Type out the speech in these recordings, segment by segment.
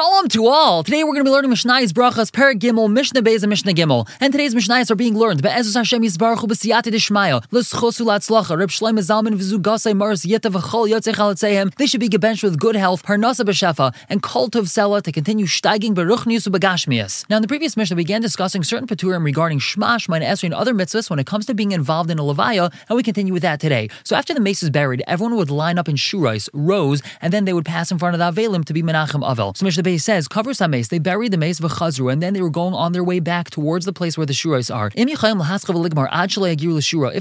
Shalom to all! Today we're going to be learning Mishnah's Brachos, Per Gimel, Mishnah Beis, and Mishnah Gimel. And today's Mishnahs are being learned by Ezus Hashem Yisbaruch B'siyati Dishmaya, L'schosu Latzlacha, Reb Shloim Zalman V'zugasei Mars Yeta V'chol Yotzei Chalatzehem. They should be gebenched with good health, Parnasa B'shefa, and Kol Tov Sela to continue steiging Beruchnius B'gashmias. Now in the previous Mishnah we began discussing certain Paturim regarding Shema, Shema, and Esrei, and other mitzvahs when it comes to being involved in a Levaya, and we continue with that today. So after the meis is buried, everyone would line up in shurais, rows, and then they would pass in front of the Avelim to be Menachem Avel. So Mishnah Beis says, kavru es hameis. They buried the meis v'chazru, and then they were going on their way back towards the place where the shurais are. If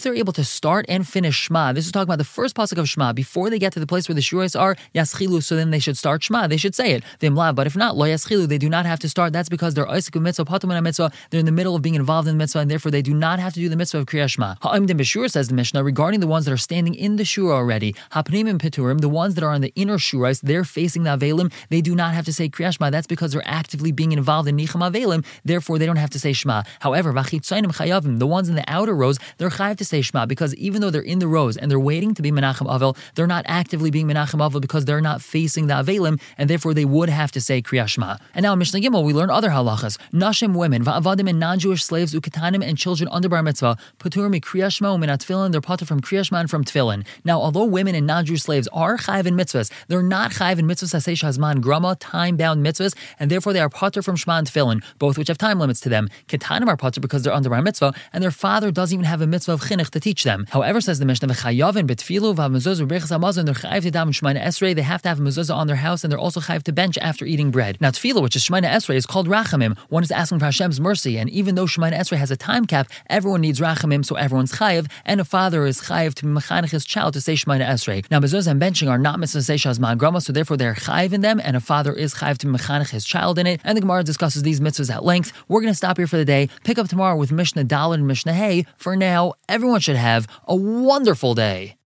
they're able to start and finish Shema, this is talking about the first pasuk of Shema before they get to the place where the shurais are. Yaschilu, so then they should start Shema. They should say it. But if not, lo yaschilu, they do not have to start. That's because they're Isaac mitzvah, patum mitzvah. They're in the middle of being involved in the mitzvah, and therefore they do not have to do the mitzvah of Kriyat Shema. Ha'imdim b'shur says the Mishnah regarding the ones that are standing in the shura already. Hapnim and piturim, the ones that are on the inner shurais, they're facing the avelim. They do not have to say Shema. That's because they're actively being involved in Nichum Avelim, therefore they don't have to say Shema. However, Vachitzainim Chayavim, the ones in the outer rows, they're chayav to say Shema because even though they're in the rows and they're waiting to be Menachem Avel, they're not actively being Menachem Avel because they're not facing the Avelim, and therefore they would have to say Kriyat Shema. And now in Mishnah Gimel, we learn other halachas. Nashim women, Va'avadim and non-Jewish slaves, Ukatanim and children under Bar Mitzvah, Shema, Uminat Tefillin, they're potter from Kriyat Shema and from Tefillin. Now, although women and non-Jewish slaves are chayav in mitzvahs, they're not chayav in mitzvahs asay shazman grama, mitzvahs, and therefore they are potter from Shema and Tefillin, both which have time limits to them. Ketanim are potter because they're under Bar Mitzvah, and their father doesn't even have a mitzvah of chinuch to teach them. However, says the Mishnah, v'chayavin betfilu v'hamezuzah v'birchas hamazon, they're chayav to daven Shemoneh Esrei, they have to have a mezuzah on their house, and they're also chayav to bench after eating bread. Now, tefillah, which is Shemoneh Esrei, is called rachamim. One is asking for Hashem's mercy, and even though Shemoneh Esrei has a time cap, everyone needs rachamim, so everyone's chayav, and a father is chayav to mechanech his child to say Shemoneh Esrei. Now, mezuzah and benching are not mitzvahs say shazman grama, so therefore they're chayav in them, and a father is chayav to mechanech his child in it. And the Gemara discusses these mitzvahs at length. We're going to stop here for the day. Pick up tomorrow with Mishnah Daled and Mishnah Hay. For now, everyone should have a wonderful day.